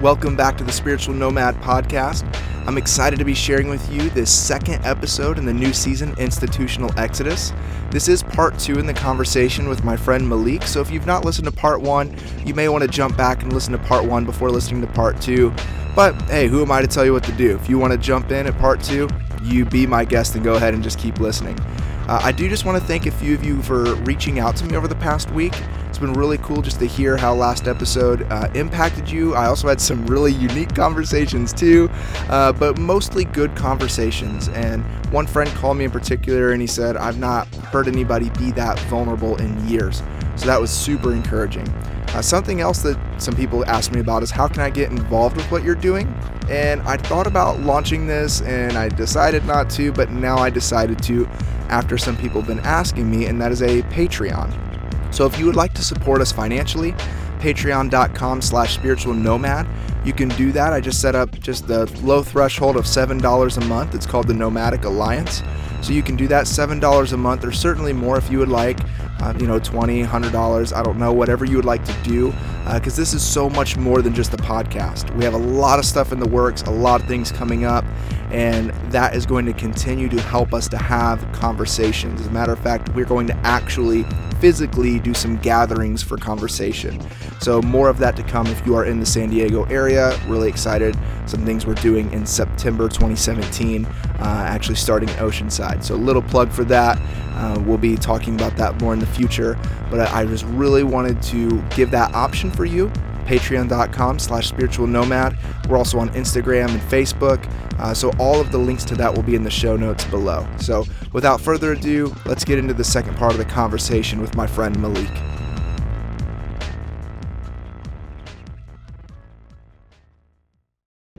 Welcome back to the Spiritual Nomad Podcast. I'm excited to be sharing with you this second episode in the new season, Institutional Exodus. This is part two in the conversation with my friend Malik. So if you've not listened to part one, you may want to jump back and listen to part one before listening to part two. But hey, who am I to tell you what to do? If you want to jump in at part two, you be my guest and go ahead and just keep listening. Uh, I do just want to thank a few of you for reaching out to me over the past week. It's been really cool just to hear how last episode uh, impacted you. I also had some really unique conversations too, uh, but mostly good conversations. And one friend called me in particular and he said, I've not heard anybody be that vulnerable in years. So that was super encouraging. Uh, something else that some people ask me about is how can I get involved with what you're doing? And I thought about launching this and I decided not to, but now I decided to after some people have been asking me, and that is a Patreon. So if you would like to support us financially, patreon.com slash spiritual nomad. You can do that. I just set up just the low threshold of $7 a month. It's called the Nomadic Alliance. So you can do that $7 a month or certainly more if you would like. Uh, you know, $20, $100, I don't know, whatever you would like to do, because uh, this is so much more than just a podcast. We have a lot of stuff in the works, a lot of things coming up, and that is going to continue to help us to have conversations. As a matter of fact, we're going to actually physically do some gatherings for conversation. So, more of that to come if you are in the San Diego area. Really excited. Some things we're doing in September 2017, uh, actually starting in Oceanside. So, a little plug for that. Uh, we'll be talking about that more in the future, but I, I just really wanted to give that option for you patreon.com slash spiritual nomad. We're also on Instagram and Facebook. Uh, so all of the links to that will be in the show notes below. So without further ado, let's get into the second part of the conversation with my friend Malik.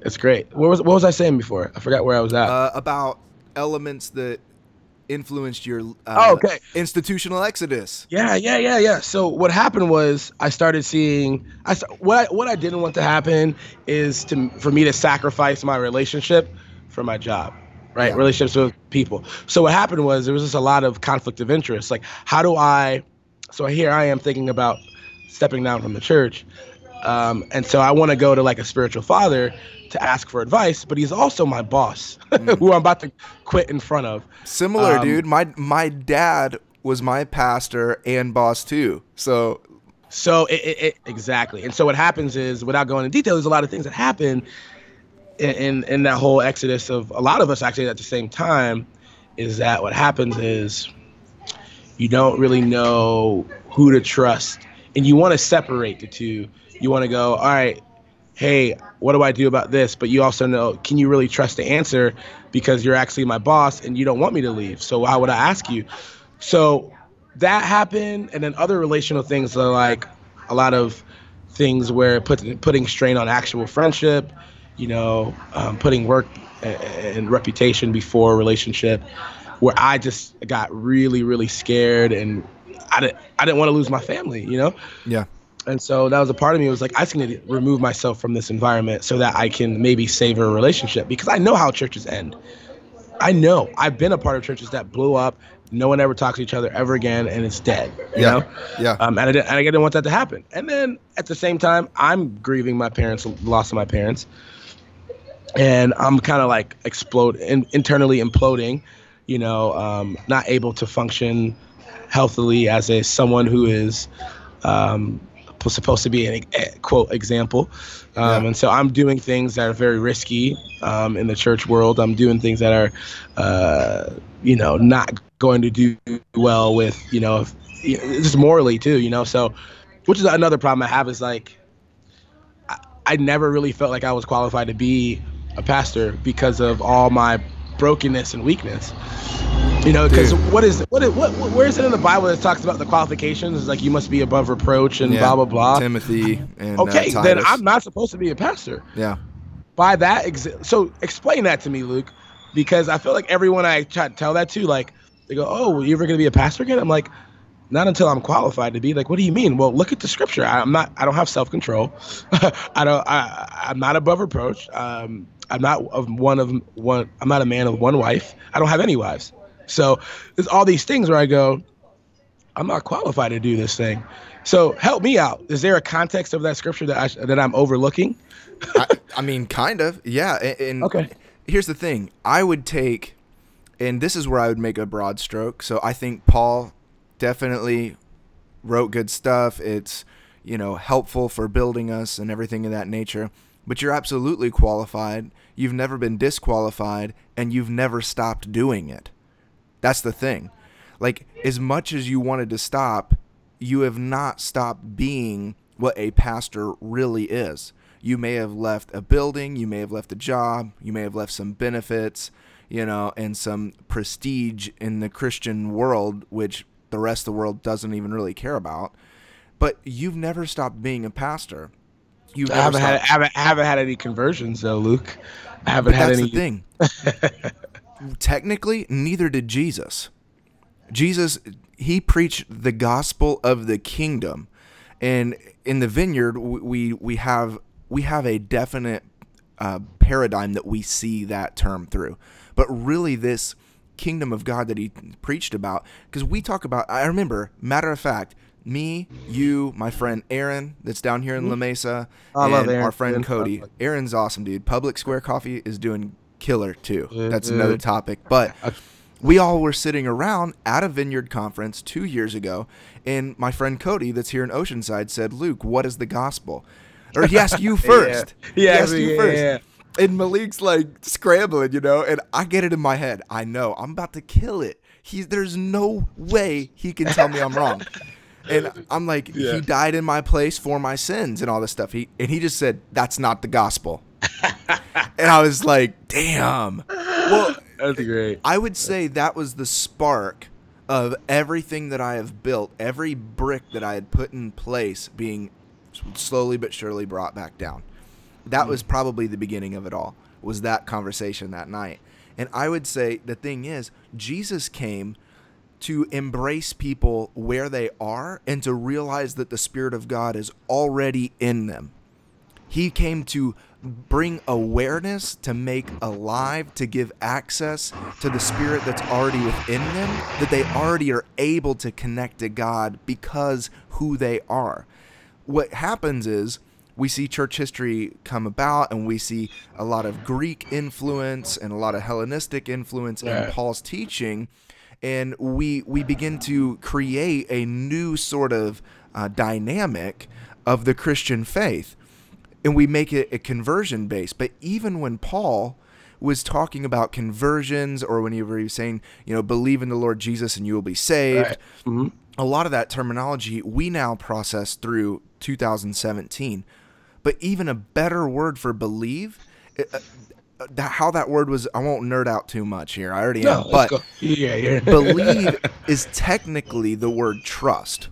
It's great. What was what was I saying before? I forgot where I was at. Uh, about elements that influenced your uh, oh, okay. institutional exodus. Yeah, yeah, yeah, yeah. So what happened was I started seeing I what I, what I didn't want to happen is to for me to sacrifice my relationship for my job, right? Yeah. Relationships with people. So what happened was there was just a lot of conflict of interest. Like how do I? So here I am thinking about stepping down from the church, um, and so I want to go to like a spiritual father to ask for advice, but he's also my boss, mm. who I'm about to quit in front of. Similar, um, dude. My my dad was my pastor and boss too. So so it, it, it, exactly. And so what happens is, without going into detail, there's a lot of things that happen in, in in that whole exodus of a lot of us actually at the same time. Is that what happens is you don't really know who to trust, and you want to separate the two. You want to go, all right, hey, what do I do about this? But you also know, can you really trust the answer because you're actually my boss and you don't want me to leave. So why would I ask you? So that happened, and then other relational things are like a lot of things where put, putting strain on actual friendship, you know, um, putting work and reputation before relationship, where I just got really, really scared and I didn't, I didn't want to lose my family, you know? Yeah. And so that was a part of me It was like, I just need to remove myself from this environment so that I can maybe save a relationship because I know how churches end. I know. I've been a part of churches that blew up. No one ever talks to each other ever again, and it's dead. You yeah. know? Yeah. Um, and I, didn't, and I didn't want that to happen. And then at the same time, I'm grieving my parents, loss of my parents, and I'm kind of like explode in, internally imploding. You know, um, not able to function healthily as a someone who is um, supposed to be an quote example. Um, yeah. And so I'm doing things that are very risky um, in the church world. I'm doing things that are, uh, you know, not going to do well with, you know, if, just morally too, you know. So, which is another problem I have is like, I, I never really felt like I was qualified to be a pastor because of all my brokenness and weakness. You know, because what is what is what, what where is it in the Bible that talks about the qualifications? It's like you must be above reproach and yeah, blah blah blah. Timothy and okay, uh, then I'm not supposed to be a pastor. Yeah. By that, ex- so explain that to me, Luke, because I feel like everyone I try to tell that to, like they go, "Oh, you ever gonna be a pastor again?" I'm like, not until I'm qualified to be. Like, what do you mean? Well, look at the scripture. I'm not. I don't have self control. I don't. I, I'm not above reproach. Um, I'm not of one of one. I'm not a man of one wife. I don't have any wives. So there's all these things where I go, I'm not qualified to do this thing. So help me out. Is there a context of that scripture that I that I'm overlooking? I, I, mean, kind of, yeah. And, and okay. Here's the thing: I would take, and this is where I would make a broad stroke. So I think Paul definitely wrote good stuff. It's you know helpful for building us and everything of that nature. But you're absolutely qualified. You've never been disqualified, and you've never stopped doing it. That's the thing. Like as much as you wanted to stop, you have not stopped being what a pastor really is. You may have left a building, you may have left a job, you may have left some benefits, you know, and some prestige in the Christian world, which the rest of the world doesn't even really care about. But you've never stopped being a pastor. You've I haven't had, I haven't, I haven't had any conversions though, Luke. I haven't but had that's any. That's the thing. Technically, neither did Jesus. Jesus, he preached the gospel of the kingdom, and in the vineyard, we we have we have a definite uh, paradigm that we see that term through. But really, this kingdom of God that he preached about, because we talk about, I remember, matter of fact, me, you, my friend Aaron, that's down here in La mm-hmm. Mesa, I and our friend Cody. Aaron's awesome, dude. Public Square Coffee is doing killer too. That's mm-hmm. another topic. But we all were sitting around at a vineyard conference two years ago, and my friend Cody, that's here in Oceanside, said, Luke, what is the gospel? Or he asked you first. yeah. He, he asked you first. Yeah. And Malik's like scrambling, you know, and I get it in my head. I know I'm about to kill it. He's there's no way he can tell me I'm wrong. And I'm like, yeah. he died in my place for my sins and all this stuff. He and he just said, That's not the gospel. and I was like, damn. Well that's great. I would say that was the spark of everything that I have built, every brick that I had put in place being slowly but surely brought back down. That was mm. probably the beginning of it all. Was that conversation that night. And I would say the thing is, Jesus came to embrace people where they are and to realize that the Spirit of God is already in them. He came to bring awareness, to make alive, to give access to the Spirit that's already within them, that they already are able to connect to God because who they are. What happens is, we see church history come about and we see a lot of Greek influence and a lot of Hellenistic influence yeah. in Paul's teaching and we we begin to create a new sort of uh, dynamic of the Christian faith and we make it a conversion base. But even when Paul was talking about conversions or when he was saying, you know, believe in the Lord Jesus and you will be saved, right. mm-hmm. a lot of that terminology we now process through 2017. But even a better word for believe, it, uh, that, how that word was, I won't nerd out too much here. I already no, am. But yeah, yeah. believe is technically the word trust.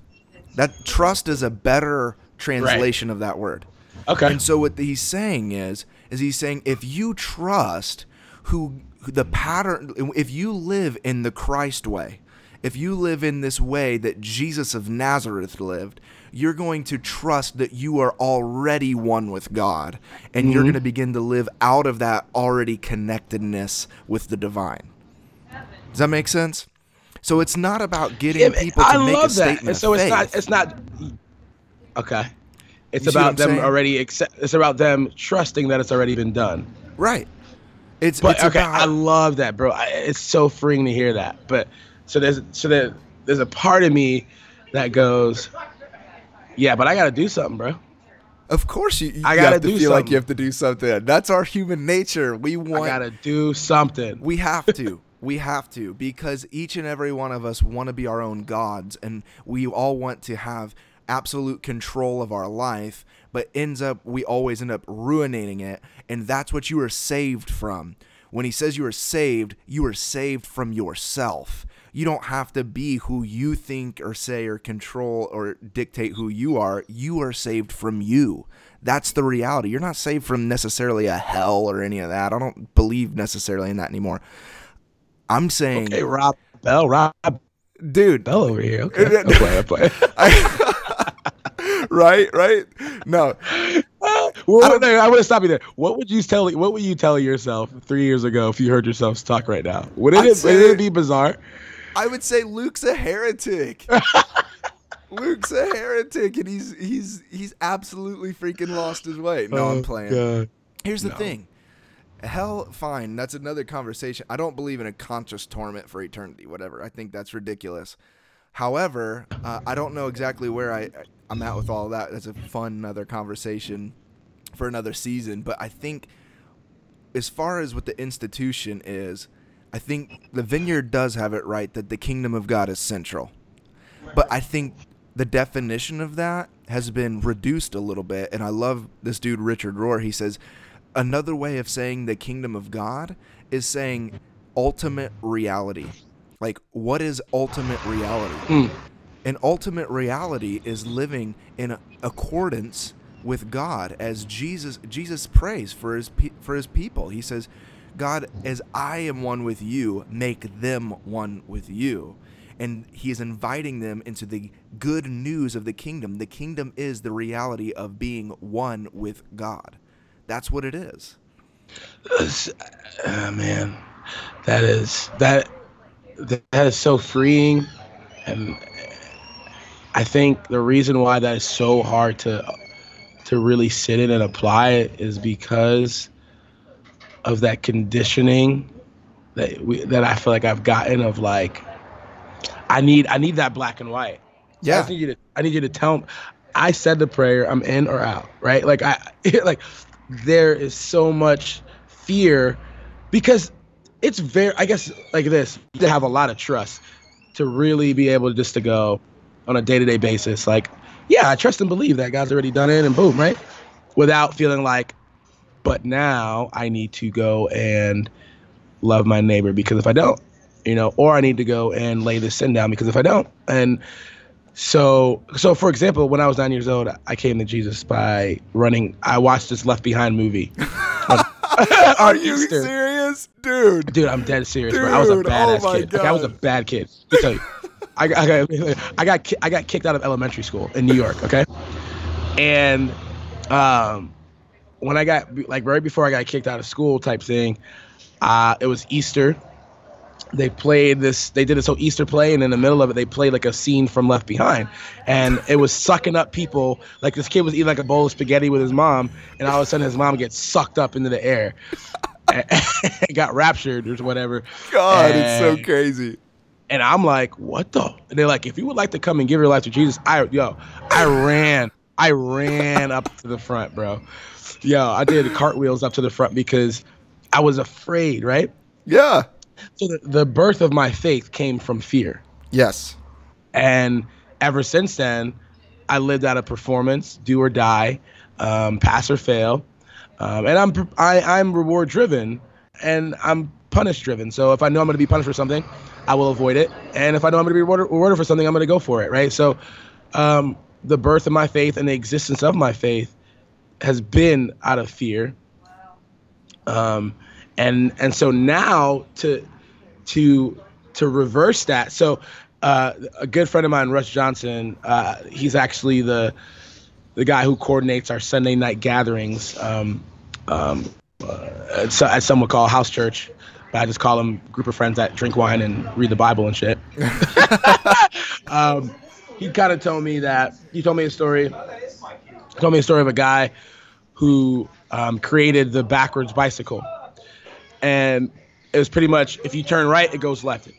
That trust is a better translation right. of that word. Okay. And so what he's saying is, is he's saying if you trust who the pattern, if you live in the Christ way, if you live in this way that Jesus of Nazareth lived, you're going to trust that you are already one with God, and mm-hmm. you're going to begin to live out of that already connectedness with the divine. Does that make sense? So it's not about getting yeah, people to I make a statement. That. so it's not. It's not. Okay. It's you about them saying? already accept. It's about them trusting that it's already been done. Right. It's but it's okay. About... I love that, bro. I, it's so freeing to hear that. But so there's so there, there's a part of me that goes, yeah, but I got to do something, bro. Of course, you, you I gotta to feel something. like you have to do something. That's our human nature. We want. I gotta do something. We have to. we have to because each and every one of us want to be our own gods, and we all want to have absolute control of our life, but ends up we always end up ruining it, and that's what you are saved from. When he says you are saved, you are saved from yourself. You don't have to be who you think or say or control or dictate who you are. You are saved from you. That's the reality. You're not saved from necessarily a hell or any of that. I don't believe necessarily in that anymore. I'm saying, okay, Rob Bell, Rob, dude, Bell over here. Okay, I play, I play. I, right, right. No. Well, I, I want to stop you there. What would you tell? What would you tell yourself three years ago if you heard yourself talk right now? Would it, would it be bizarre? I would say Luke's a heretic. Luke's a heretic, and he's he's he's absolutely freaking lost his way. No, I'm Oh, playing. God. Here's the No. thing. Hell, fine. That's another conversation. I don't believe in a conscious torment for eternity. Whatever. I think that's ridiculous. However, uh, I don't know exactly where I I'm at with all that. That's a fun another conversation for another season. But I think, as far as what the institution is, I think the Vineyard does have it right that the kingdom of God is central. But I think the definition of that has been reduced a little bit. And I love this dude, Richard Rohr. He says, another way of saying the kingdom of God is saying ultimate reality. Like, what is ultimate reality? Mm. And ultimate reality is living in accordance with God as Jesus Jesus prays for his for his people. He says, "God, as I am one with you, make them one with you." And he is inviting them into the good news of the kingdom. The kingdom is the reality of being one with God. That's what it is. Uh, man, that is that that is so freeing, and I think the reason why that is so hard to to really sit in and apply it is because of that conditioning that we, that I feel like I've gotten of like I need I need that black and white. Yeah. I need you to I need you to tell me I said the prayer, I'm in or out, right? Like I like there is so much fear because it's very I guess like this, to have a lot of trust to really be able to just to go on a day-to-day basis like yeah, I trust and believe that God's already done it and boom, right? Without feeling like but now I need to go and love my neighbor because if I don't, you know, or I need to go and lay this sin down because if I don't, and so so for example, when I was nine years old, I came to Jesus by running. I watched this Left Behind movie. Are you Easter. serious, dude? Dude, I'm dead serious, bro. I was a Dude, oh badass kid. Like, I was a bad kid. Let me tell you. I, I got I got I got kicked out of elementary school in New York. Okay, and um, when I got like right before I got kicked out of school, type thing, uh, it was Easter. They played this. They did this whole Easter play, and in the middle of it, they played like a scene from Left Behind, and it was sucking up people. Like this kid was eating like a bowl of spaghetti with his mom, and all of a sudden his mom gets sucked up into the air, and got raptured or whatever. God, it's so crazy. And I'm like, what the? And they're like, if you would like to come and give your life to Jesus, I yo, I ran, I ran up to the front, bro. Yo, I did cartwheels up to the front because I was afraid, right? Yeah. So the, the birth of my faith came from fear, Yes. and ever since then, I lived out of performance, do or die, um, pass or fail, um, and I'm I, I'm reward driven, and I'm punish driven. So if I know I'm going to be punished for something, I will avoid it, and if I know I'm going to be rewarded, rewarded for something, I'm going to go for it, right? So, um, the birth of my faith and the existence of my faith has been out of fear, um, and and so now to to to reverse that. So uh, a good friend of mine, Russ Johnson, uh, he's actually the the guy who coordinates our Sunday night gatherings. Um, um, uh, some would call house church, but I just call them group of friends that drink wine and read the Bible and shit. um, he kind of told me that he told me a story. Told me a story of a guy who um, created the backwards bicycle, and it was pretty much if you turn right, it goes left.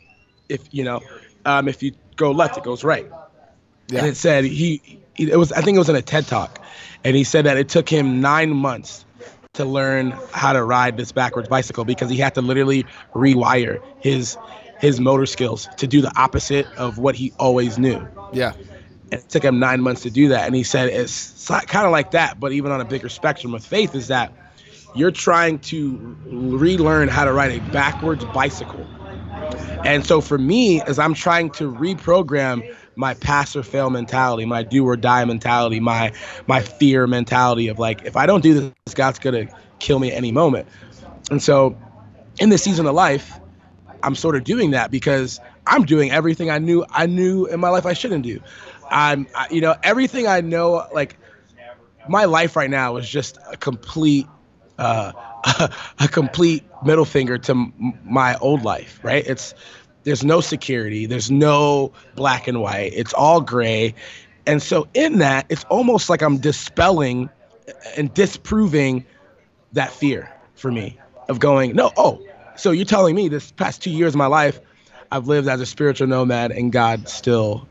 If you know, um, if you go left, it goes right. Yeah. And it said he, he, it was I think it was in a TED talk, and he said that it took him nine months to learn how to ride this backwards bicycle because he had to literally rewire his his motor skills to do the opposite of what he always knew. Yeah. It took him nine months to do that. And he said it's kind of like that, but even on a bigger spectrum of faith is that you're trying to relearn how to ride a backwards bicycle. And so for me, as I'm trying to reprogram my pass or fail mentality, my do or die mentality, my my fear mentality of like, if I don't do this, God's gonna kill me at any moment. And so in this season of life, I'm sort of doing that because I'm doing everything I knew I knew in my life I shouldn't do. I'm, I, you know, everything I know, like my life right now is just a complete, uh, a complete middle finger to m- my old life, right? It's there's no security, there's no black and white, it's all gray. And so, in that, it's almost like I'm dispelling and disproving that fear for me of going, no, oh, so you're telling me this past two years of my life, I've lived as a spiritual nomad and God still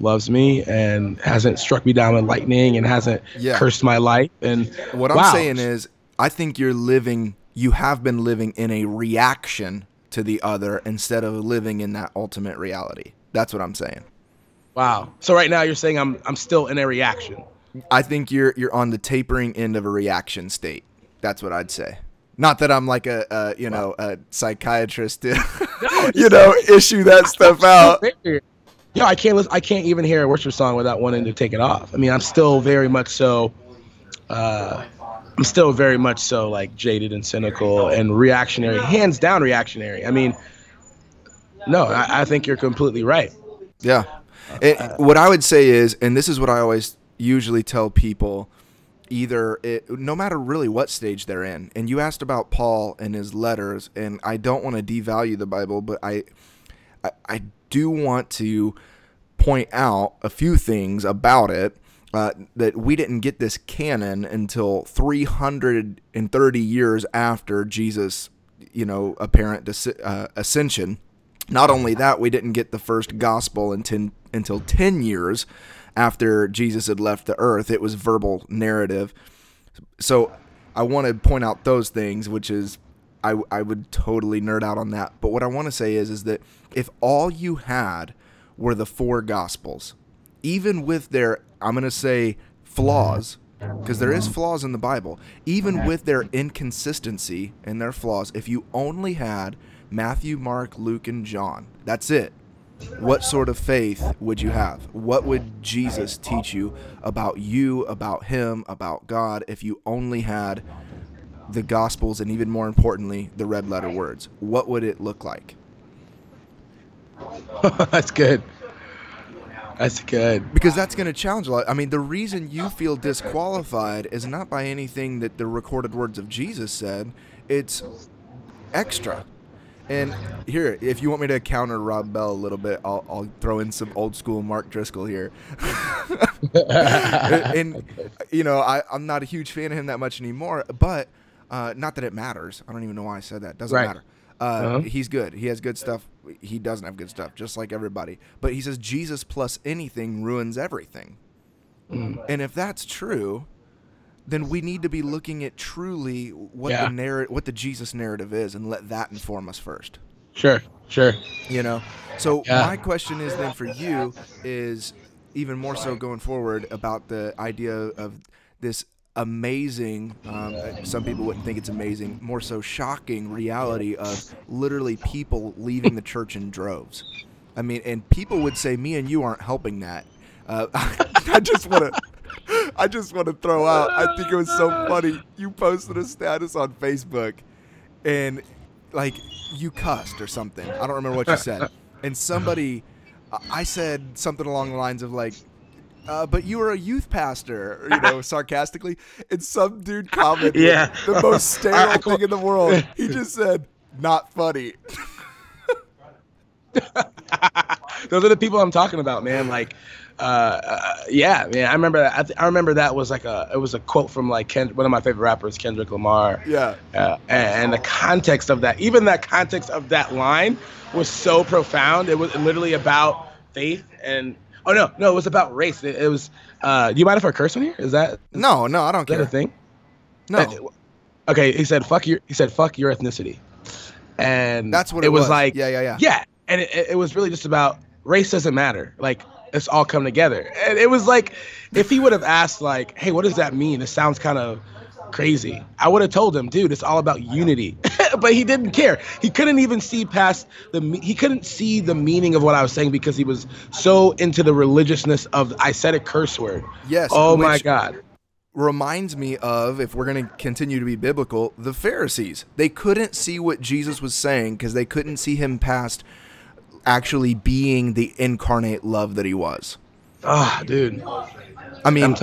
loves me and hasn't struck me down with lightning and hasn't Yeah. cursed my life. And What I'm saying is, I think you're living, you have been living in a reaction to the other instead of living in that ultimate reality. That's what I'm saying. wow. So right now you're saying I'm I'm still in a reaction. I think you're you're on the tapering end of a reaction state. That's what I'd say. Not that I'm like a, a you know a psychiatrist to you know issue that stuff out. Yeah, I can't. Listen, I can't even hear a worship song without wanting to take it off. I mean, I'm still very much so. Uh, I'm still very much so like jaded and cynical and reactionary, hands down reactionary. I mean, no, I, I think you're completely right. Yeah. And what I would say is, and this is what I always usually tell people, either it, no matter really what stage they're in. And you asked about Paul and his letters, and I don't want to devalue the Bible, but I, I, I do want to point out a few things about it. Uh, that we didn't get this canon until 330 years after Jesus, you know, apparent dis- uh, ascension. Not only that, we didn't get the first gospel until, until 10 years after Jesus had left the earth. It was verbal narrative. So I want to point out those things, which is I, I would totally nerd out on that. But what I want to say is is that if all you had were the four gospels, even with their I'm going to say flaws, because there is flaws in the Bible, even with their inconsistency and their flaws, if you only had Matthew, Mark, Luke, and John, that's it. What sort of faith would you have? What would Jesus teach you about you, about him, about God if you only had the gospels and even more importantly, the red letter words? What would it look like? That's good. That's good. because that's going to challenge a lot. I mean, the reason you feel disqualified is not by anything that the recorded words of Jesus said, it's extra. And here, if you want me to counter Rob Bell a little bit, I'll, I'll throw in some old school Mark Driscoll here. and, you know, I, I'm not a huge fan of him that much anymore, but uh, not that it matters. I don't even know why I said that. Doesn't Right. matter. Uh, Uh-huh. He's good. He has good stuff. He doesn't have good stuff, just like everybody. But he says Jesus plus anything ruins everything. And if that's true, then we need to be looking at truly what Yeah. the narrative, what the Jesus narrative is, and let that inform us first. Sure, sure. You know. So Yeah. my question is then for you is even more so going forward about the idea of this amazing um, some people wouldn't think it's amazing more so shocking reality of literally people leaving the church in droves i mean and people would say me and you aren't helping that uh, i just want to i just want to throw out i think it was so funny you posted a status on facebook and like you cussed or something. I don't remember what you said. And somebody, I said something along the lines of like, uh, "But you were a youth pastor," you know, sarcastically. And some dude commented, Yeah. the most sterile I- I- thing in the world." He just said, "Not funny." Those are the people I'm talking about, man. Like, uh, uh, yeah, man. I remember that. I, th- I remember that was like a. It was a quote from like Ken, one of my favorite rappers, Kendrick Lamar. Yeah. Uh, and, and the context of that, even that context of that line, was so profound. It was literally about faith and. Oh no, no, it was about race. It, it was. Uh, do you mind if I curse on here? Is that? No, no, I don't that care. a thing? No, Okay, he said fuck your. He said fuck your ethnicity, and that's what it, it, was, like. Yeah, yeah, yeah. Yeah, and it, it was really just about race doesn't matter. Like it's all come together, and it was like if he would have asked like, "Hey, what does that mean?" It sounds kind of crazy. I would have told him, "Dude, it's all about unity." but he didn't care. He couldn't even see past the. He couldn't see the meaning of what I was saying because he was so into the religiousness of. I said a curse word. Yes. Oh my God. reminds me of if we're going to continue to be biblical the pharisees they couldn't see what jesus was saying because they couldn't see him past actually being the incarnate love that he was Ah, dude. I mean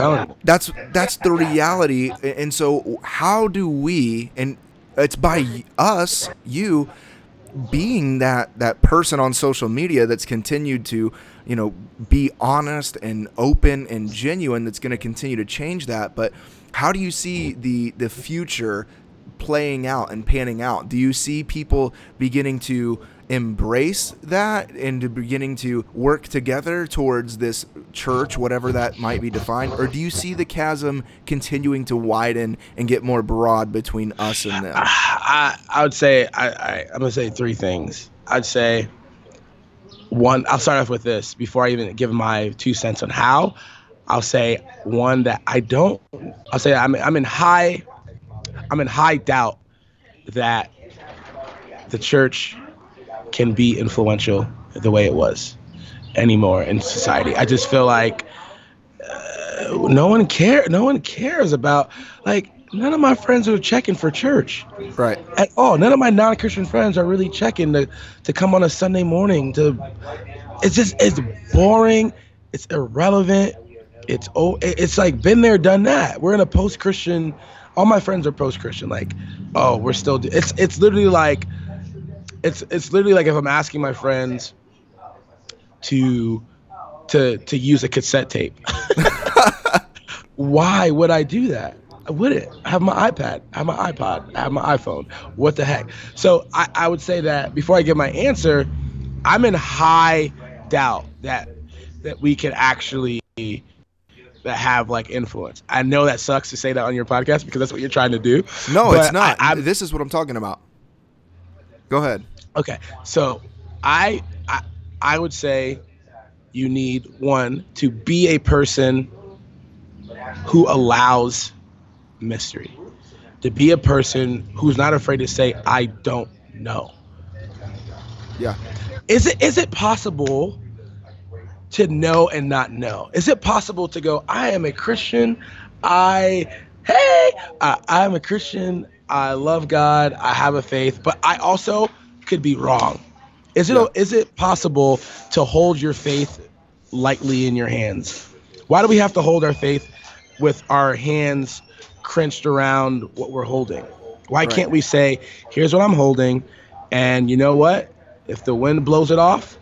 that's that's the reality. And so how do we and it's by us you being that that person on social media that's continued to you know be honest and open and genuine that's going to continue to change that. But how do you see the the future playing out and panning out? Do you see people beginning to embrace that and beginning to work together towards this church, whatever that might be defined? Or do you see the chasm continuing to widen and get more broad between us and them? I, I would say I, I I'm gonna say three things. I'd say one. I'll start off with this before I even give my two cents on how. I'll say one that I don't. I'll say I'm I'm in high I'm in high doubt that the church can be influential the way it was anymore in society. I just feel like uh, no one care. No one cares about like none of my friends are checking for church, right? At all. None of my non-Christian friends are really checking to to come on a Sunday morning. To it's just it's boring. It's irrelevant. It's oh, it's like been there, done that. We're in a post-Christian. All my friends are post-Christian. Like, oh, we're still. It's it's literally like it's it's literally like if I'm asking my friends to to to use a cassette tape. Why would I do that? I wouldn't. I have my iPad, I have my iPod, I have my iPhone. What the heck? So I, I would say that before I give my answer, I'm in high doubt that that we can actually that have like influence. I know that sucks to say that on your podcast because that's what you're trying to do. No, it's not. I, this is what I'm talking about. Go ahead. Okay, so I, I I would say you need one to be a person who allows mystery, to be a person who's not afraid to say I don't know. Yeah. Is it is it possible to know and not know? Is it possible to go I am a Christian, I hey, I, I am a Christian, I love God, I have a faith, but I also could be wrong. Is it yeah. is it possible to hold your faith lightly in your hands? Why do we have to hold our faith with our hands crunched around what we're holding? Why right. can't we say, "Here's what I'm holding," and you know what? If the wind blows it off,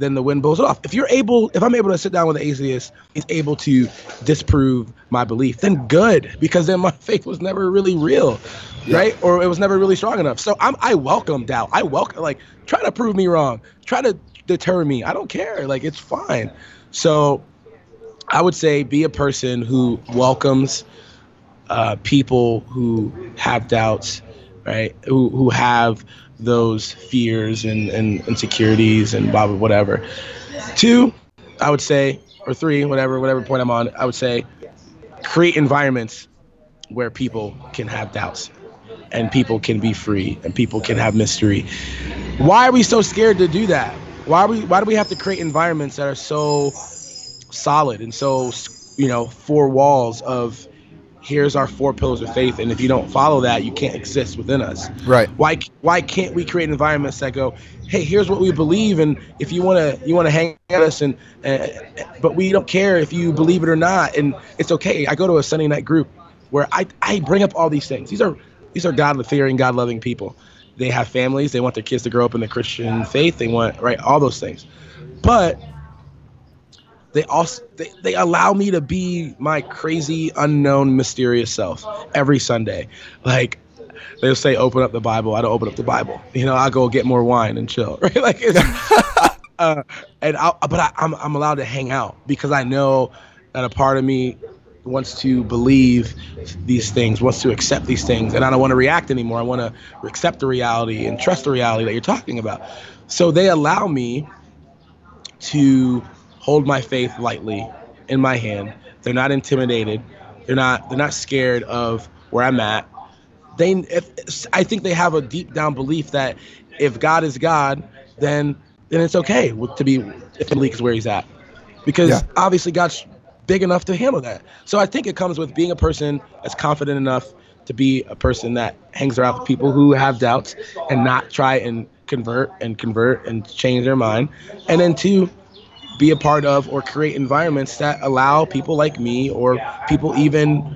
then the wind blows it off. If you're able, if I'm able to sit down with an atheist, he's able to disprove my belief, then good, because then my faith was never really real, yeah. right? Or it was never really strong enough. So I'm, I welcome doubt. I welcome, like, try to prove me wrong, try to deter me. I don't care. Like, it's fine. So I would say be a person who welcomes uh, people who have doubts, right? Who, who have those fears and, and insecurities and blah, blah, whatever. Two, I would say, or three, whatever, whatever point I'm on, I would say create environments where people can have doubts and people can be free and people can have mystery. Why are we so scared to do that? Why we why do we have to create environments that are so solid and so you know four walls of here's our four pillars of faith and if you don't follow that you can't exist within us. Right. Why why can't we create environments that go hey here's what we believe and if you want to you want to hang at us and uh, but we don't care if you believe it or not and it's okay. I go to a sunday night group where i i bring up all these things. These are these are god fearing god loving people. They have families. They want their kids to grow up in the christian faith. They want right all those things. But they also they, they allow me to be my crazy unknown mysterious self every sunday. Like they'll say open up the bible. I don't open up the bible. You know i'll go get more wine and chill right? Like uh, and i but I, I'm, I'm allowed to hang out because i know that a part of me wants to believe these things wants to accept these things and i don't want to react anymore. I want to accept the reality and trust the reality that you're talking about. So they allow me to hold my faith lightly in my hand. They're not intimidated. They're not they're not scared of where I'm at. They if I think they have a deep down belief that if God is God, then then it's okay to be if Malik is where he's at. Because yeah. obviously God's big enough to handle that. So I think it comes with being a person that's confident enough to be a person that hangs around with people who have doubts and not try and convert and convert and change their mind. And then two, be a part of or create environments that allow people like me or people even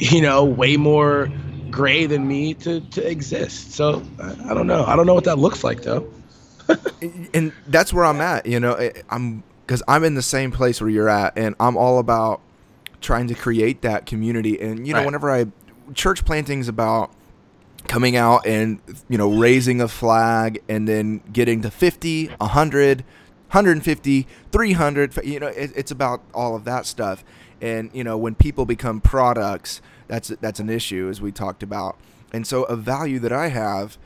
you know way more gray than me to to exist. So I, I don't know. I don't know what that looks like though. and that's where I'm at. You know, I'm because I'm in the same place where you're at, and I'm all about trying to create that community. And you know, Right. whenever I church planting's about coming out and you know raising a flag and then getting to 50 100 150 300 you know it, it's about all of that stuff. And you know when people become products that's that's an issue as we talked about. And so a value that i have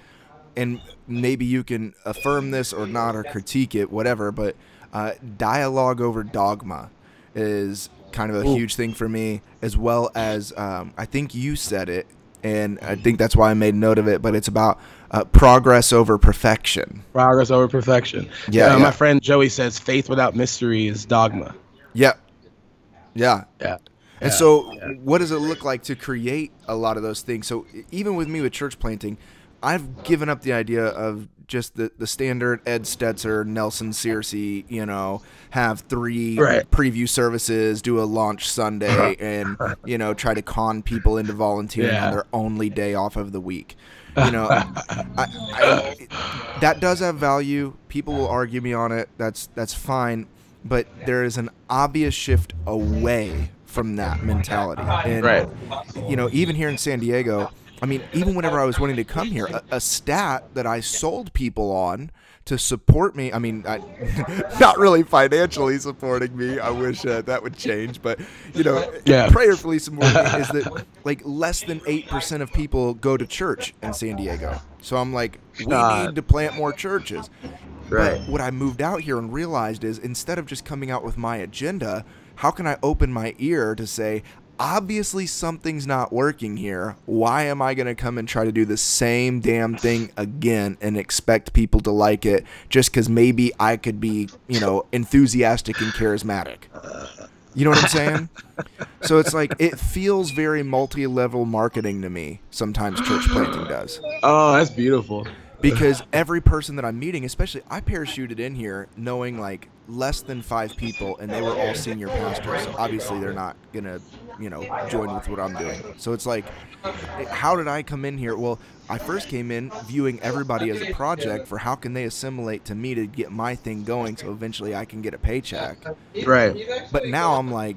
and maybe you can affirm this or not or critique it whatever but uh, dialogue over dogma is kind of a Ooh. huge thing for me as well as um, i think you said it and i think that's why i made note of it but it's about uh, progress over perfection Progress over perfection. Yeah, Uh, yeah. My friend Joey says faith without mystery is dogma. yep yeah Yeah. And Yeah, so, yeah. what does it look like to create a lot of those things? So, even with me with church planting, I've given up the idea of just the, the standard Ed Stetzer, Nelson Searcy, you know, have three Right. preview services, do a launch Sunday, and, you know, try to con people into volunteering Yeah. on their only day off of the week. You know, I, I, that does have value. People will argue me on it. That's that's fine, but there is an obvious shift away from that mentality. And, Right. You know, even here in San Diego, I mean, even whenever I was wanting to come here, a, a stat that I sold people on to support me. I mean, I, not really financially supporting me. I wish uh, that would change, but you know, Yeah. prayerfully supporting me is that like less than eight percent of people go to church in San Diego. So I'm like, we God. need to plant more churches. Right. But what I moved out here and realized is instead of just coming out with my agenda, how can I open my ear to say, obviously something's not working here. Why am I going to come and try to do the same damn thing again and expect people to like it just because maybe I could be, you know, enthusiastic and charismatic? You know what I'm saying? so it's like it feels very multi-level marketing to me. Sometimes church planting does Oh, that's beautiful. because every person that I'm meeting, especially I parachuted in here knowing like less than five people, and they were all senior pastors. So obviously, they're not gonna, you know, join with what I'm doing. So it's like, eh, how did I come in here? Well, I first came in viewing everybody as a project for how can they assimilate to me to get my thing going, so eventually I can get a paycheck. Right. But now I'm like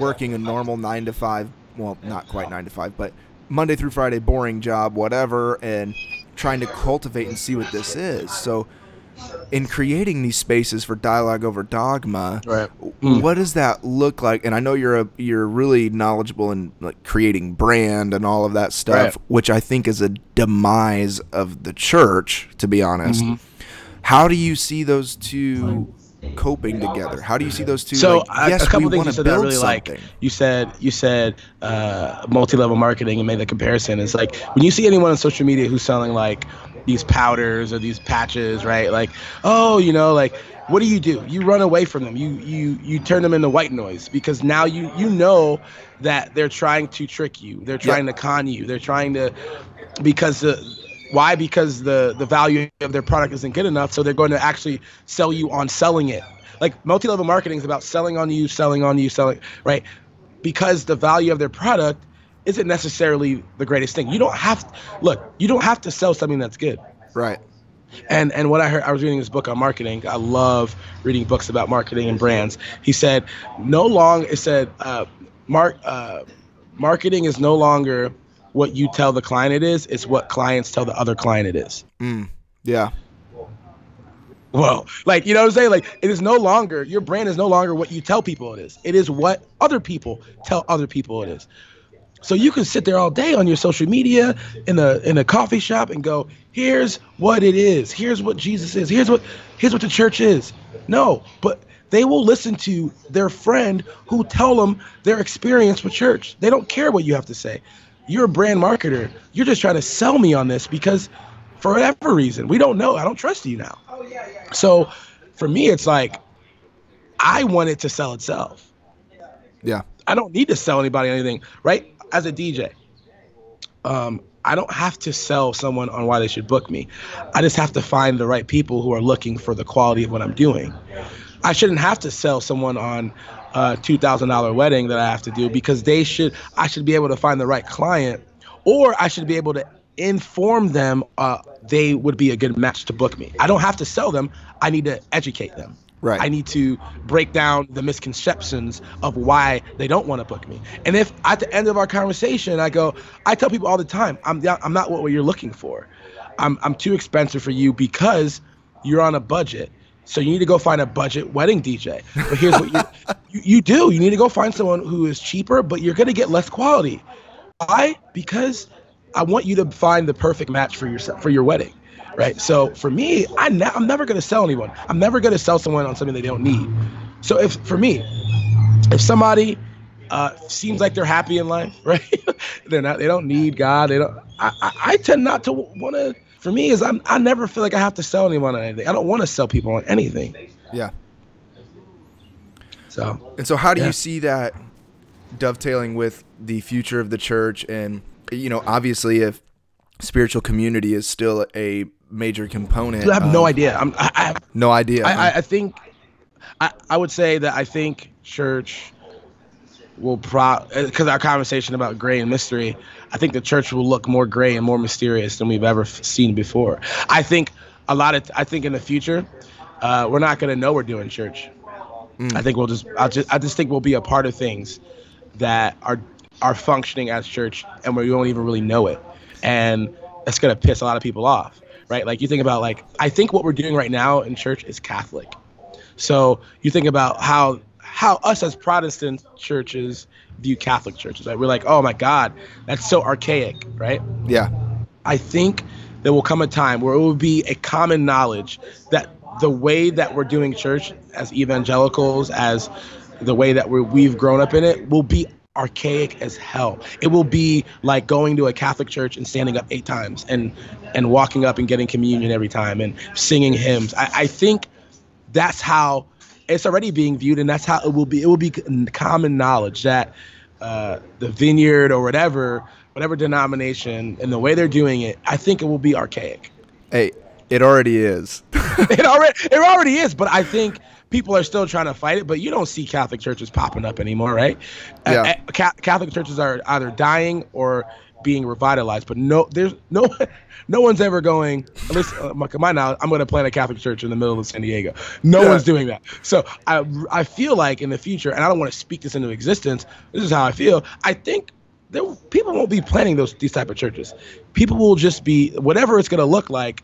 working a normal nine to five, well, not quite nine to five, but Monday through Friday, boring job, whatever, and trying to cultivate and see what this is. So, in creating these spaces for dialogue over dogma, Right. Mm. what does that look like? And I know you're a you're really knowledgeable in like creating brand and all of that stuff, Right. which I think is a demise of the church, to be honest. Mhm. How do you see those two coping together? How do you see those two? So like, I- yes, a couple we things want you to said that I build really like. You said you said uh, multi-level marketing and made the comparison. It's like when you see anyone on social media who's selling like these powders or these patches, right? Like, oh, you know, like what do you do? You run away from them. You you you turn them into white noise because now you you know that they're trying to trick you. They're trying to con you. They're trying to because the why because the the value of their product isn't good enough so they're going to actually sell you on selling it like multi-level marketing is about selling on you selling on you selling right because the value of their product isn't necessarily the greatest thing you don't have to look you don't have to sell something that's good Right. and and what I heard, I was reading this book on marketing. I love reading books about marketing and brands. He said, no long. It said, uh, mark, uh, marketing is no longer what you tell the client it is. It's what clients tell the other client it is. Mm. Yeah. Well, like you know what I'm saying? Like it is no longer your brand is no longer what you tell people it is. It is what other people tell other people it is. So you can sit there all day on your social media in a in a coffee shop and go, here's what it is. Here's what Jesus is. Here's what here's what the church is. No, but they will listen to their friend who tell them their experience with church. They don't care what you have to say. You're a brand marketer. You're just trying to sell me on this because for whatever reason, we don't know. I don't trust you now. Oh, so for me, it's like I want it to sell itself. Yeah. I don't need to sell anybody anything, right? As a DJ, um, I don't have to sell someone on why they should book me. I just have to find the right people who are looking for the quality of what I'm doing. I shouldn't have to sell someone on a two thousand dollar wedding that I have to do because they should. I should be able to find the right client or I should be able to inform them uh, they would be a good match to book me. I don't have to sell them. I need to educate them. Right. I need to break down the misconceptions of why they don't want to book me. And if at the end of our conversation, I go, I tell people all the time, I'm I'm not what you're looking for. I'm, I'm too expensive for you because you're on a budget. So you need to go find a budget wedding DJ. But here's what you, you, you do. You need to go find someone who is cheaper, but you're to get less quality. Why? Because I want you to find the perfect match for your for your wedding right? So for me, I ne- I'm never going to sell anyone. I'm never going to sell someone on something they don't need. So if for me, if somebody uh, seems like they're happy in life, right? they're not. They don't need God. They don't. I, I, I tend not to want to. For me, is I'm, I never feel like I have to sell anyone on anything. I don't want to sell people on anything. Yeah. So. And so, how do yeah. you see that dovetailing with the future of the church? And you know, obviously, if spiritual community is still a major component. I have no idea. I'm, I, I have no idea. I, I, I think I, I would say that I think church will pro because our conversation about gray and mystery. I think the church will look more gray and more mysterious than we've ever f- seen before. I think a lot of I think in the future uh, we're not going to know we're doing church. Mm. I think we'll just I just I just think we'll be a part of things that are are functioning as church and we won't even really know it and that's gonna piss a lot of people off, right? Like you think about like I think what we're doing right now in church is Catholic. So you think about how how us as Protestant churches view Catholic churches. Right? We're like, oh my God, that's so archaic, right? Yeah. I think there will come a time where it will be a common knowledge that the way that we're doing church as evangelicals, as the way that we we've grown up in it, will be archaic as hell. It will be like going to a Catholic church and standing up eight times and and walking up and getting communion every time and singing hymns. I, I think that's how it's already being viewed, and that's how it will be. It will be common knowledge that uh, the Vineyard or whatever, whatever denomination, and the way they're doing it, I think it will be archaic. Hey, it already is. it already it already is, but I think people are still trying to fight it, but you don't see Catholic churches popping up anymore, right? Yeah. Catholic churches are either dying or being revitalized, but no, there's no, no one's ever going. At least uh, my now, I'm going to plant a Catholic church in the middle of San Diego. No yeah. one's doing that. So I, I feel like in the future, and I don't want to speak this into existence. This is how I feel. I think there, people won't be planning those these type of churches. People will just be whatever it's going to look like.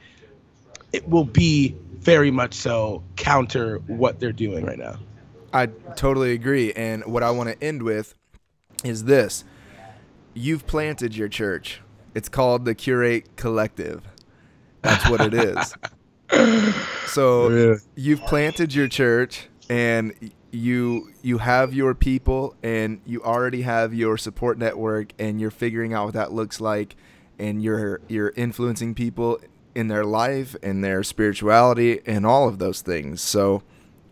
It will be very much so counter what they're doing right now. I totally agree. And what I want to end with is this you've planted your church. It's called the Curate Collective. That's what it is. so yeah. you've planted your church and you you have your people and you already have your support network and you're figuring out what that looks like and you're you're influencing people in their life and their spirituality and all of those things. So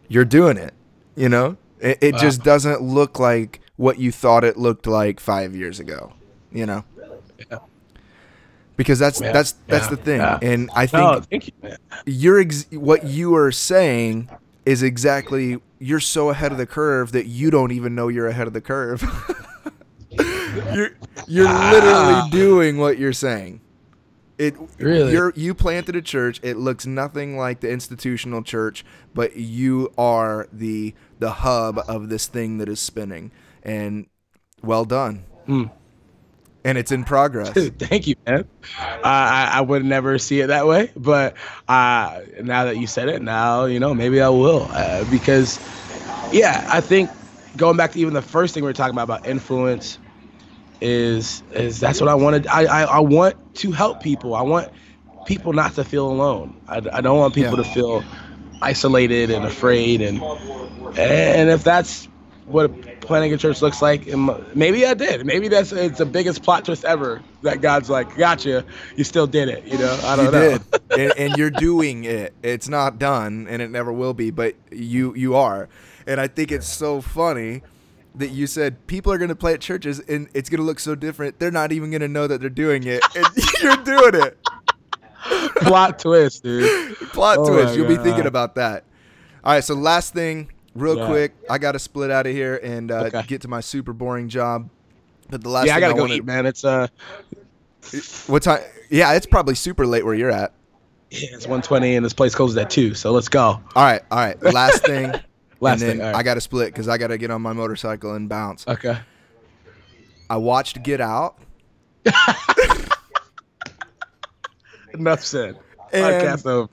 you're doing it, you know? It, it just doesn't look like what you thought it looked like five years ago, you know? Yeah. Because that's yeah. that's that's yeah. the thing, and I think oh, you, you're ex- what you are saying is exactly you're so ahead of the curve that you don't even know you're ahead of the curve. you're you're ah. literally doing what you're saying. It really you're you planted a church. It looks nothing like the institutional church, but you are the the hub of this thing that is spinning. And well done. Mm. And it's in progress. Thank you, man. Uh, I, I would never see it that way, but uh, now that you said it, now you know maybe I will uh, because, yeah, I think going back to even the first thing we were talking about about influence is is that's what I wanted. I, I, I want to help people. I want people not to feel alone. I, I don't want people yeah. to feel isolated and afraid and and if that's what planning a church looks like maybe i did maybe that's it's the biggest plot twist ever that god's like gotcha you still did it you know i don't you know did. and, and you're doing it it's not done and it never will be but you you are and i think it's so funny that you said people are going to play at churches and it's going to look so different. They're not even going to know that they're doing it, and you're doing it. Plot twist, dude. Plot oh twist. You'll God. be thinking about that. All right. So last thing, real yeah. quick, I got to split out of here and uh, okay. get to my super boring job. But the last yeah, I gotta I go wanted... eat, man. It's uh, What time? Yeah, it's probably super late where you're at. Yeah, it's 120 and this place closes at two. So let's go. All right, all right. Last thing. Last and then thing. right. I got to split because I got to get on my motorcycle and bounce. okay. I watched Get Out. Enough said. And- Podcast over.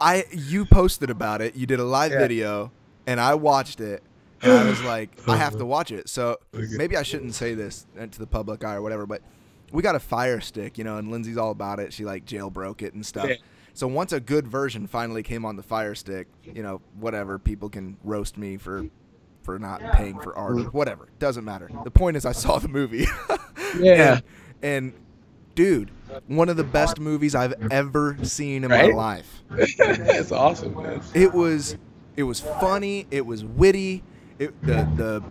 I you posted about it. You did a live Yeah. video, and I watched it. And I was like, I have to watch it. So maybe I shouldn't say this to the public eye or whatever, but we got a fire stick, you know, and Lindsay's all about it. She like jailbroke it and stuff. Yeah. So once a good version finally came on the fire stick, you know, whatever, people can roast me for for not paying for art or whatever. Doesn't matter. The point is I saw the movie. Yeah. and, and dude, one of the best movies I've ever seen in Right? my life. That's awesome, man. It was it was funny, it was witty, it, the the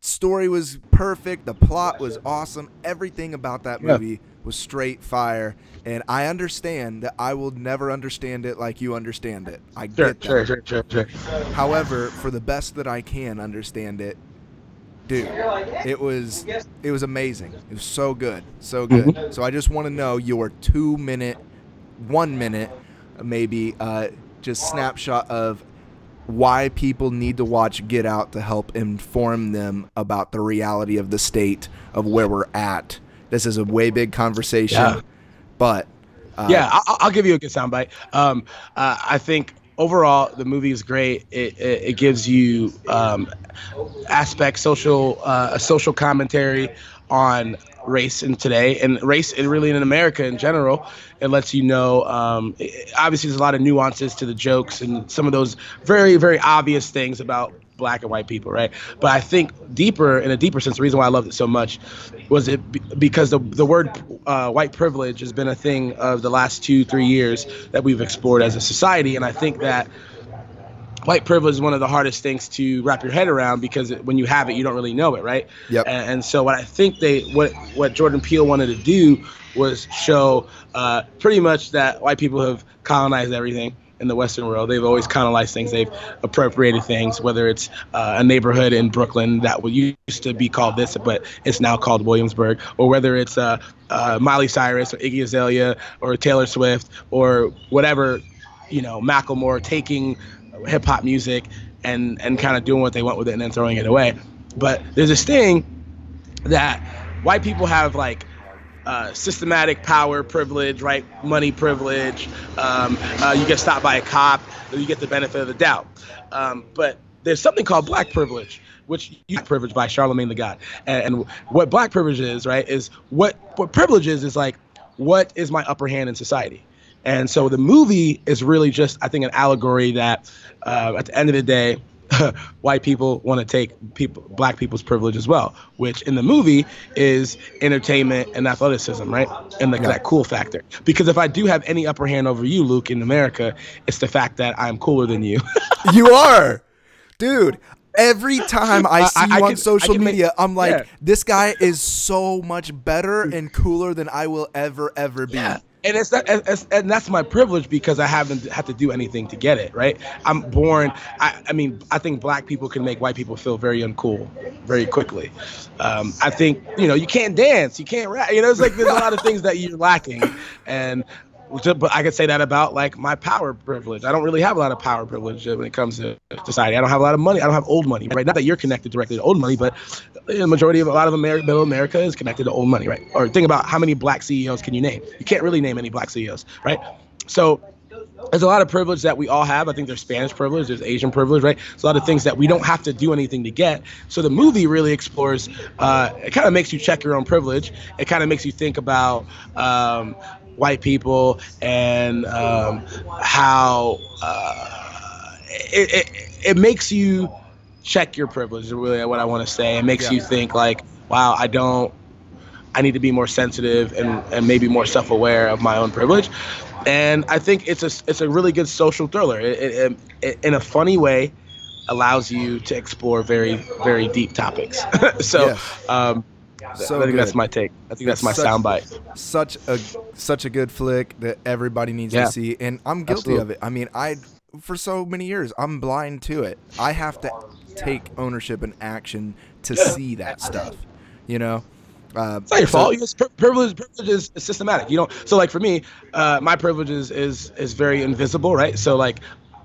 story was perfect, the plot was awesome, everything about that Yeah. Was straight fire. And I understand that I will never understand it like you understand it. I Sure, get that. sure, sure, sure, sure. However, for the best that I can understand it, dude, it was it was amazing. It was so good, so good. Mm-hmm. So I just want to know your two minute, one minute, maybe, uh, just snapshot of why people need to watch Get Out to help inform them about the reality of the state of where we're at. This is a way big conversation, Yeah. but uh, yeah, I- I'll give you a good soundbite. Um, uh, I think overall the movie is great. It, it, it gives you um, aspects, social, uh, a social commentary on race in today and race and really in America in general. It lets you know. Um, it- obviously, there's a lot of nuances to the jokes and some of those very, very obvious things about black and white people, right? But I think deeper, in a deeper sense, the reason why I loved it so much was it be- because the the word uh, white privilege has been a thing of the last two, three years that we've explored as a society, and I think that white privilege is one of the hardest things to wrap your head around because it, when you have it, you don't really know it, right? Yep. And, and so what I think they what what Jordan Peele wanted to do was show uh, pretty much that white people have colonized everything in the Western world. They've always colonized things. They've appropriated things, whether it's uh, a neighborhood in Brooklyn that used to be called this, but it's now called Williamsburg, or whether it's uh, uh, Miley Cyrus or Iggy Azalea or Taylor Swift or whatever, you know, Macklemore taking hip hop music and and kind of doing what they want with it and then throwing it away. But there's this thing that white people have like uh, systematic power privilege, right? Money privilege. Um, uh, you get stopped by a cop, you get the benefit of the doubt. Um, but there's something called black privilege, which you privilege by Charlemagne the God. And, and what black privilege is, right, is what what privilege is is like what is my upper hand in society. And so the movie is really just, I think, an allegory that uh, at the end of the day, white people want to take people, black people's privilege as well, which in the movie is entertainment and athleticism, right? And like that cool factor. Because if I do have any upper hand over you, Luke, in America, it's the fact that I'm cooler than you. you are, dude. Every time I see I- you I on can- social can make- media, I'm like, yeah. this guy is so much better and cooler than I will ever, ever be. And it's that, and, that's my privilege because I haven't had to do anything to get it, right? I'm born. I, I mean, I think black people can make white people feel very uncool very quickly. Um, I think you know you can't dance, you can't rap. You know, it's like there's a lot of things that you're lacking, and but I could say that about like my power privilege. I don't really have a lot of power privilege when it comes to society. I don't have a lot of money. I don't have old money, right? Not that you're connected directly to old money, but the majority of a lot of America, middle America is connected to old money, right? Or think about how many black CEOs can you name? You can't really name any black CEOs, right? So there's a lot of privilege that we all have. I think there's Spanish privilege, there's Asian privilege, right? There's a lot of things that we don't have to do anything to get. So the movie really explores. Uh, it kind of makes you check your own privilege. It kind of makes you think about um, white people and um, how uh, it, it it makes you check your privilege. Is really what I want to say. It makes Yeah. you think like, wow, I don't. I need to be more sensitive and, and maybe more self-aware of my own privilege. And I think it's a it's a really good social thriller. It, it, it in a funny way allows you to explore very very deep topics. so Yes. um, So I think that's my take. I think that's my soundbite. Such a such a good flick that everybody needs Yeah. to see, and I'm guilty Absolutely. of it. I mean, I for so many years I'm blind to it. I have to take ownership and action to see that stuff, you know. Uh, it's not your so, fault. It's privilege, privilege is systematic. You know, so like for me, uh, my privilege is, is is very invisible, right? So like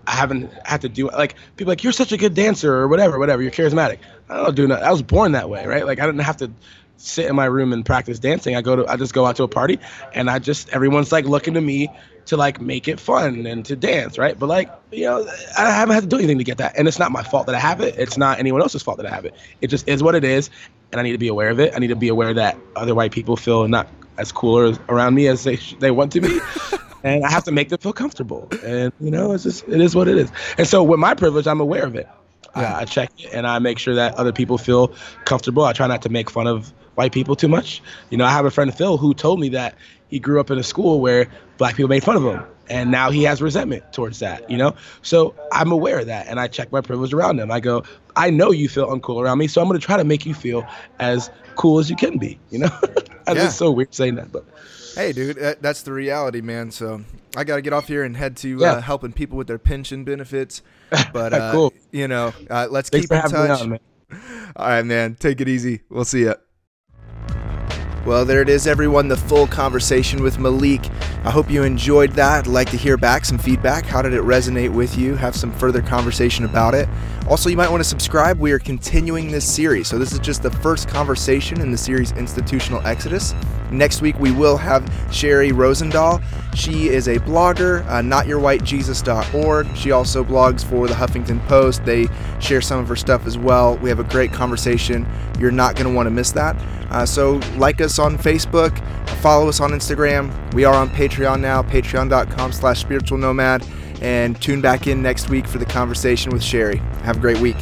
I haven't had to do like people like you're such a good dancer or whatever, whatever. You're charismatic. I don't do nothing. I was born that way, right? Like I didn't have to sit in my room and practice dancing. I go to I just go out to a party and I just everyone's like looking to me to like make it fun and to dance, right? But like, you know, I haven't had to do anything to get that. And it's not my fault that I have it. It's not anyone else's fault that I have it. It just is what it is. And I need to be aware of it. I need to be aware that other white people feel not as cooler around me as they they want to be. and I have to make them feel comfortable. And you know, it's just it is what it is. And so with my privilege, I'm aware of it. Yeah. I, I check it and I make sure that other people feel comfortable. I try not to make fun of white people too much. You know, I have a friend Phil who told me that he grew up in a school where black people made fun of him and now he has resentment towards that you know so i'm aware of that and i check my privilege around him i go i know you feel uncool around me so i'm going to try to make you feel as cool as you can be you know yeah. so weird saying that but Hey, dude, that's the reality, man. So I got to get off here and head to yeah. uh, helping people with their pension benefits. But uh, cool. you know, uh, let's Thanks keep in touch. On, All right, man. Take it easy. We'll see you. Well, there it is, everyone. The full conversation with Malik. I hope you enjoyed that. I'd like to hear back some feedback. How did it resonate with you? Have some further conversation about it. Also, you might want to subscribe. We are continuing this series. So, this is just the first conversation in the series Institutional Exodus. Next week, we will have Sherry Rosendahl. She is a blogger, uh, notyourwhitejesus.org. She also blogs for the Huffington Post. They share some of her stuff as well. We have a great conversation. You're not going to want to miss that. Uh, so, like us on Facebook, follow us on Instagram. We are on Patreon now, patreon.com slash spiritual nomad. And tune back in next week for the conversation with Sherry. Have a great week.